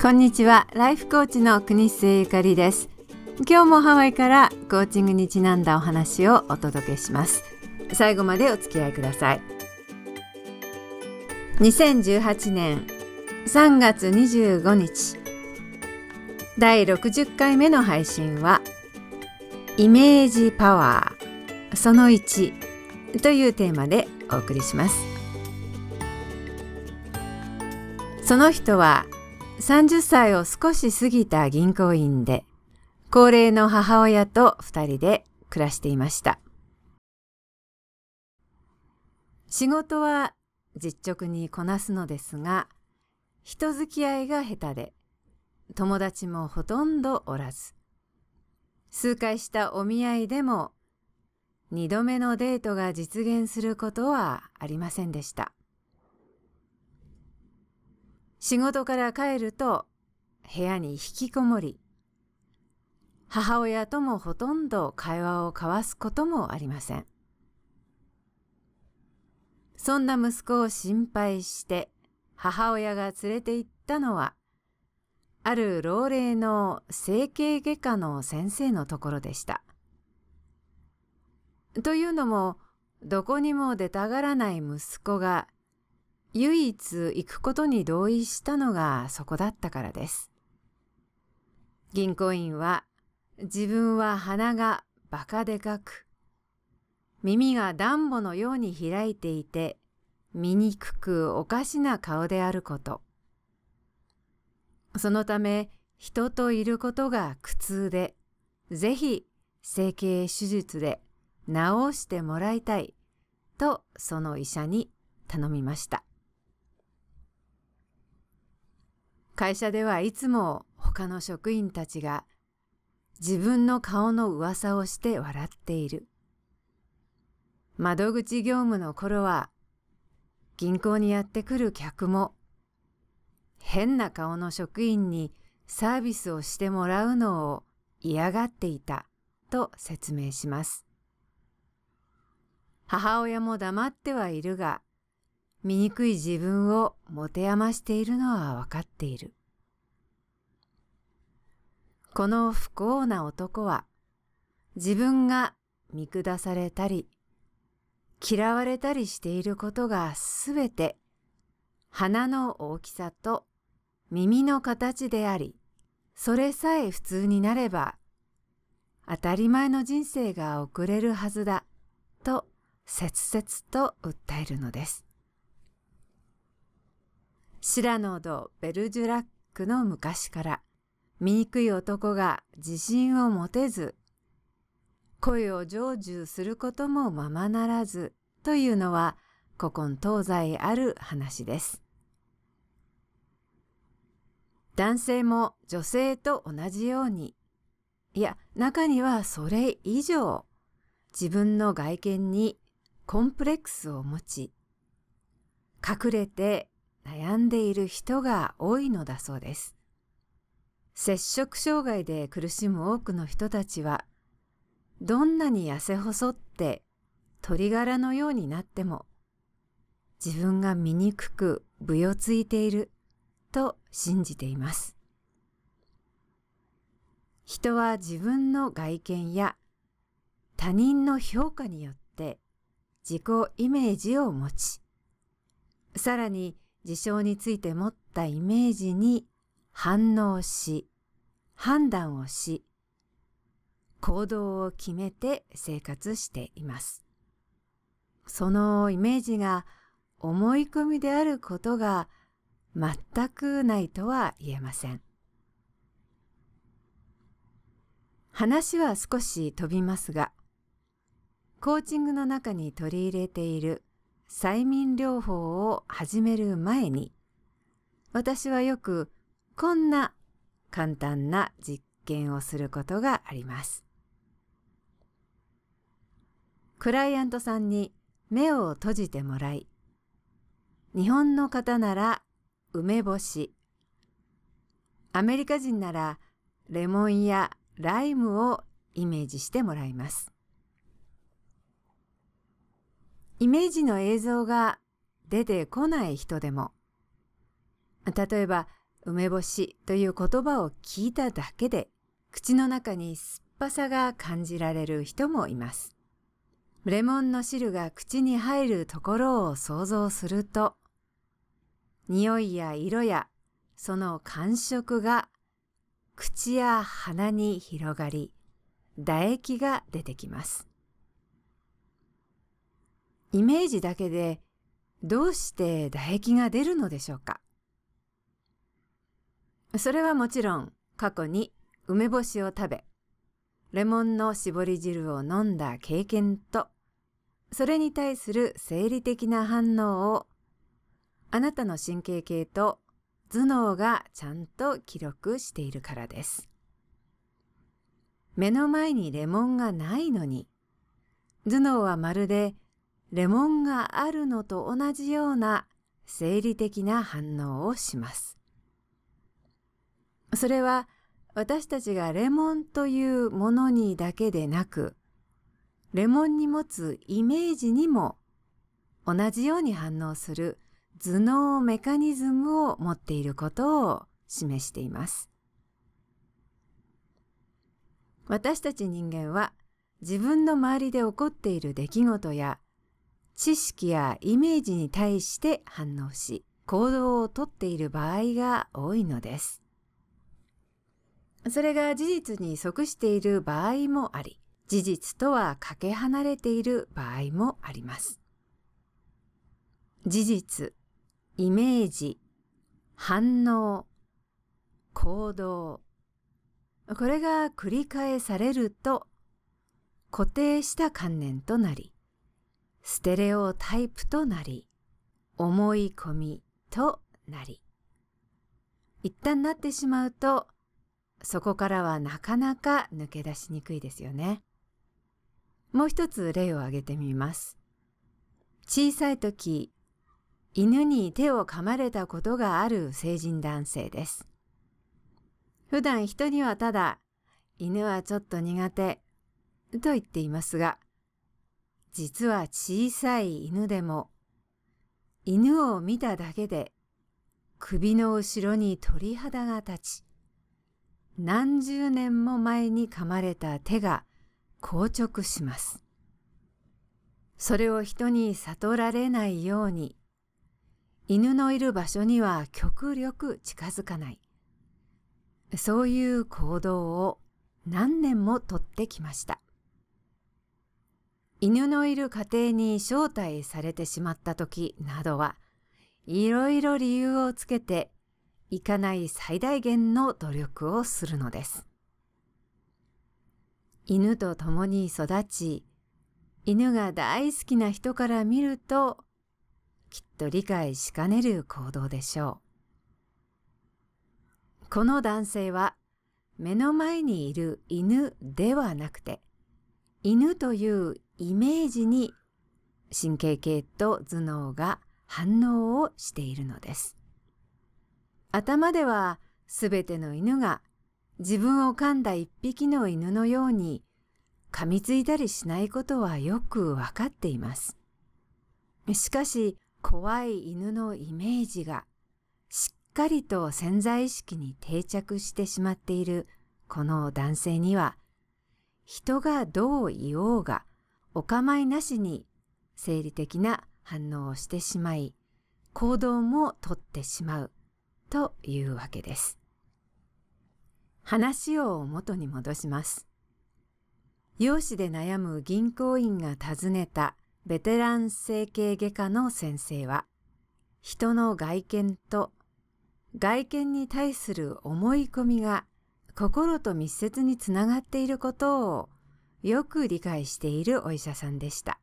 こんにちは。ライフコーチの国末ゆかりです。今日もハワイからコーチングにちなんだお話をお届けします。最後までお付き合いください。2018年3月25日第60回目の配信はイメージパワーその1というテーマでお送りします。その人は30歳を少し過ぎた銀行員で、高齢の母親と2人で暮らしていました。仕事は実直にこなすのですが、人付き合いが下手で、友達もほとんどおらず、数回したお見合いでも、二度目のデートが実現することはありませんでした。仕事から帰ると部屋に引きこもり、母親ともほとんど会話を交わすこともありません。そんな息子を心配して母親が連れて行ったのは、ある老齢の整形外科の先生のところでした。というのも、どこにも出たがらない息子が唯一行くことに同意したのがそこだったからです。銀行員は自分は鼻がバカでかく、耳が暖房のように開いていて、醜くおかしな顔であること。そのため人といることが苦痛で、ぜひ整形手術で治してもらいたいとその医者に頼みました。会社ではいつも他の職員たちが自分の顔の噂をして笑っている。窓口業務の頃は銀行にやってくる客も変な顔の職員にサービスをしてもらうのを嫌がっていたと説明します。母親も黙ってはいるが醜い自分を持て余しているのはわかっている。この不幸な男は自分が見下されたり嫌われたりしていることがすべて鼻の大きさと耳の形であり、それさえ普通になれば当たり前の人生が送れるはずだと切々と訴えるのです。シラノード・ベルジュラックの昔から、醜い男が自信を持てず、声を成就することもままならずというのは古今東西ある話です。男性も女性と同じように、いや中にはそれ以上自分の外見にコンプレックスを持ち、隠れて悩んでいる人が多いのだそうです。摂食障害で苦しむ多くの人たちは、どんなに痩せ細って鶏ガラのようになっても、自分が醜くぶよついていると信じています。人は自分の外見や他人の評価によって自己イメージを持ち、さらに事象について持ったイメージに反応し、判断をし、行動を決めて生活しています。そのイメージが思い込みであることが全くないとは言えません。話は少し飛びますが、コーチングの中に取り入れている催眠療法を始める前に、私はよくこんな簡単な実験をすることがあります。クライアントさんに目を閉じてもらい、日本の方なら梅干し、アメリカ人ならレモンやライムをイメージしてもらいます。イメージの映像が出てこない人でも、例えば梅干しという言葉を聞いただけで口の中に酸っぱさが感じられる人もいます。レモンの汁が口に入るところを想像すると、匂いや色やその感触が口や鼻に広がり、唾液が出てきます。イメージだけでどうして唾液が出るのでしょうか？それはもちろん過去に梅干しを食べ、レモンの絞り汁を飲んだ経験と、それに対する生理的な反応を、あなたの神経系と頭脳がちゃんと記録しているからです。目の前にレモンがないのに、頭脳はまるでレモンがあるのと同じような生理的な反応をします。それは私たちがレモンというものにだけでなく、レモンに持つイメージにも同じように反応する頭脳メカニズムを持っていることを示しています。私たち人間は自分の周りで起こっている出来事や知識やイメージに対して反応し行動をとっている場合が多いのです。それが事実に即している場合もあり、事実とはかけ離れている場合もあります。事実、イメージ、反応、行動。これが繰り返されると固定した観念となり、ステレオタイプとなり、思い込みとなり、一旦なってしまうとそこからはなかなか抜け出しにくいですよね。もう一つ例を挙げてみます。小さい時、犬に手を噛まれたことがある成人男性です。普段人にはただ、犬はちょっと苦手と言っていますが、実は小さい犬でも、犬を見ただけで首の後ろに鳥肌が立ち、何十年も前に噛まれた手が硬直します。それを人に悟られないように、犬のいる場所には極力近づかない。そういう行動を何年もとってきました。犬のいる家庭に招待されてしまった時などは、いろいろ理由をつけていかない最大限の努力をするのです。犬と共に育ち、犬が大好きな人から見ると、きっと理解しかねる行動でしょう。この男性は、目の前にいる犬ではなくて、犬というイメージに神経系と頭脳が反応をしているのです。頭ではすべての犬が自分を噛んだ一匹の犬のように噛みついたりしないことはよくわかっています。しかし怖い犬のイメージがしっかりと潜在意識に定着してしまっているこの男性には人がどう言おうがお構いなしに生理的な反応をしてしまい行動もとってしまうというわけです。話を元に戻します。容姿で悩む銀行員が訪ねたベテラン整形外科の先生は、人の外見と外見に対する思い込みが心と密接につながっていることをよく理解しているお医者さんでした。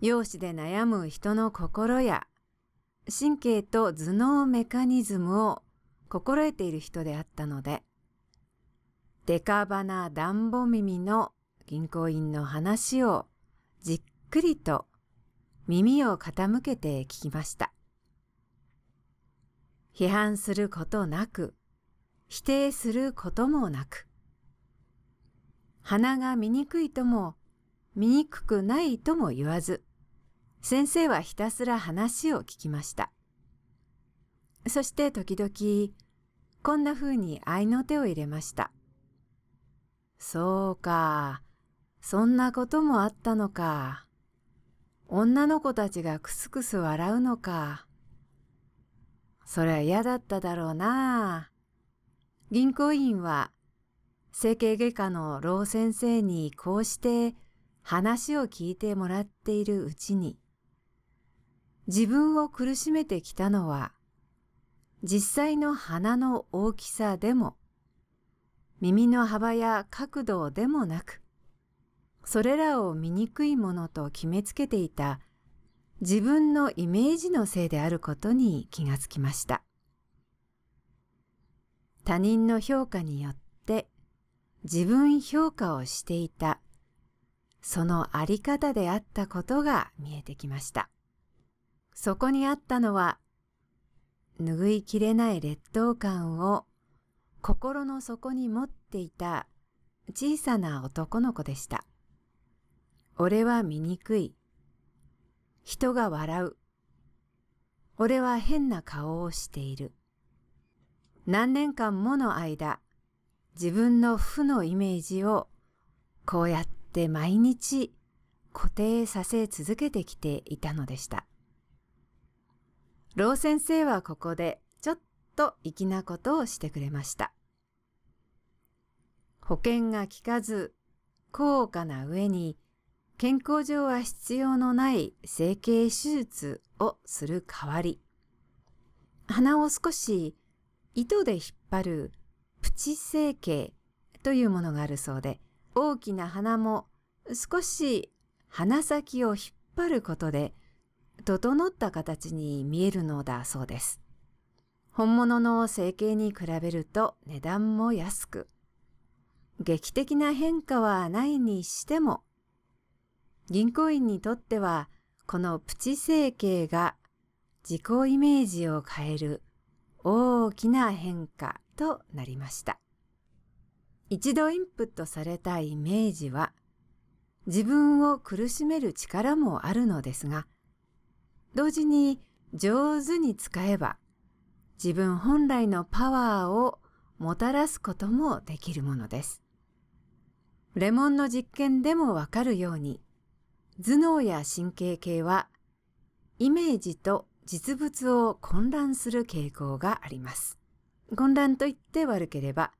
容姿で悩む人の心や神経と頭脳メカニズムを心得ている人であったので、デカバナダンボ耳の銀行員の話をじっくりと耳を傾けて聞きました。批判することなく、否定することもなく、鼻が見にくいとも見にくないとも言わず、先生はひたすら話を聞きました。そして時々こんな風に合いの手を入れました。そうか、そんなこともあったのか。女の子たちがクスクス笑うのか。そりゃ嫌だっただろうな。銀行員は整形外科の老先生にこうして話を聞いてもらっているうちに、自分を苦しめてきたのは、実際の鼻の大きさでも、耳の幅や角度でもなく、それらを醜いものと決めつけていた自分のイメージのせいであることに気がつきました。他人の評価によって自分評価をしていたそのあり方であったことが見えてきました。そこにあったのは拭いきれない劣等感を心の底に持っていた小さな男の子でした。俺は醜い。人が笑う。俺は変な顔をしている。何年間もの間、自分の負のイメージをこうやって毎日固定させ続けてきていたのでした。老先生はここでちょっと粋なことをしてくれました。保険が効かず高価な上に健康上は必要のない整形手術をする代わり、鼻を少し糸で引っ張るプチ整形というものがあるそうで、大きな鼻も少し鼻先を引っ張ることで整った形に見えるのだそうです。本物の整形に比べると値段も安く、劇的な変化はないにしても銀行員にとってはこのプチ整形が自己イメージを変える大きな変化となりました。一度インプットされたイメージは自分を苦しめる力もあるのですが、同時に上手に使えば自分本来のパワーをもたらすこともできるものです。レモンの実験でもわかるように、頭脳や神経系はイメージと実物を混乱する傾向があります。混乱と言って悪ければ、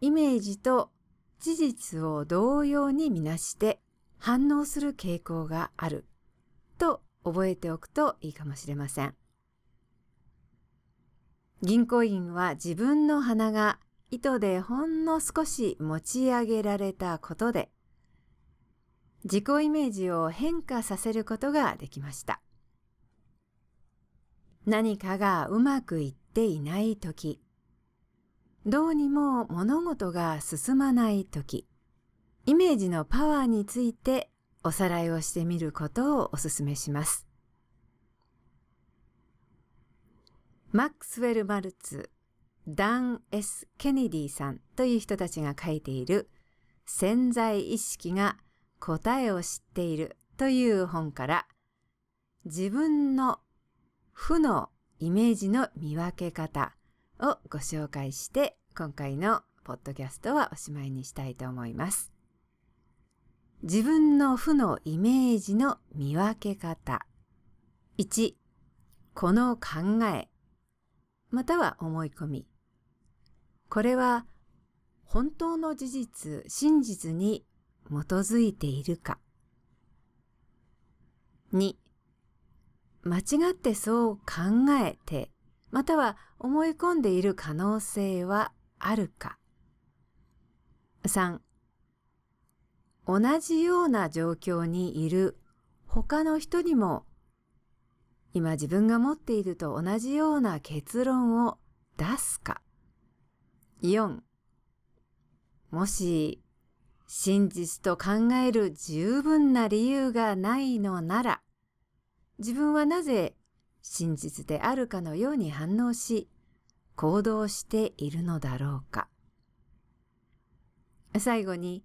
イメージと事実を同様にみなして反応する傾向があると覚えておくといいかもしれません。銀行員は自分の鼻が糸でほんの少し持ち上げられたことで自己イメージを変化させることができました。何かがうまくいっていないとき、どうにも物事が進まないとき、イメージのパワーについておさらいをしてみることをお勧めします。マックスウェル・マルツ、ダン・ S・ ケネディさんという人たちが書いている潜在意識が答えを知っているという本から自分の負のイメージの見分け方をご紹介して今回のポッドキャストはおしまいにしたいと思います。自分の負のイメージの見分け方1この考えまたは思い込みこれは本当の事実真実に基づいているか。2、間違ってそう考えて、または思い込んでいる可能性はあるか。3、同じような状況にいる他の人にも今自分が持っていると同じような結論を出すか。4もし真実と考える十分な理由がないのなら、自分はなぜ真実であるかのように反応し、行動しているのだろうか。最後に、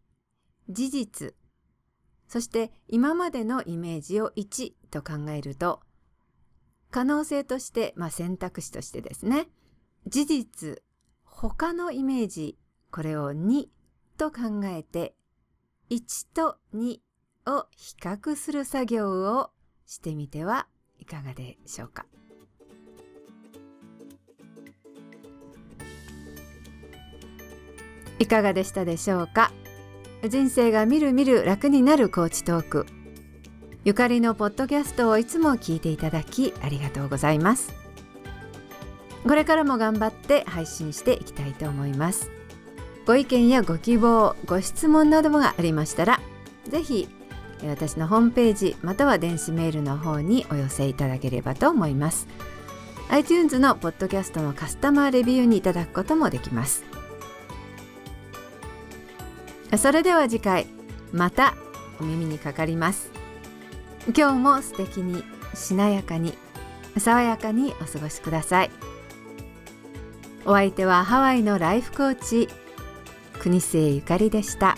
事実、そして今までのイメージを1と考えると、可能性として、まあ、選択肢としてですね事実他のイメージこれを2と考えて1と2を比較する作業をしてみてはいかがでしょうか？いかがでしたでしょうか？人生がみるみる楽になるコーチトーク。ゆかりのポッドキャストをいつも聞いていただきありがとうございます。これからも頑張って配信していきたいと思います。ご意見やご希望ご質問などがありましたらぜひ私のホームページまたは電子メールの方にお寄せいただければと思います。iTunes のポッドキャストのカスタマーレビューにいただくこともできます。それでは次回またお耳にかかります。今日も素敵にしなやかに爽やかにお過ごしください。お相手はハワイのライフコーチ国末ゆかりでした。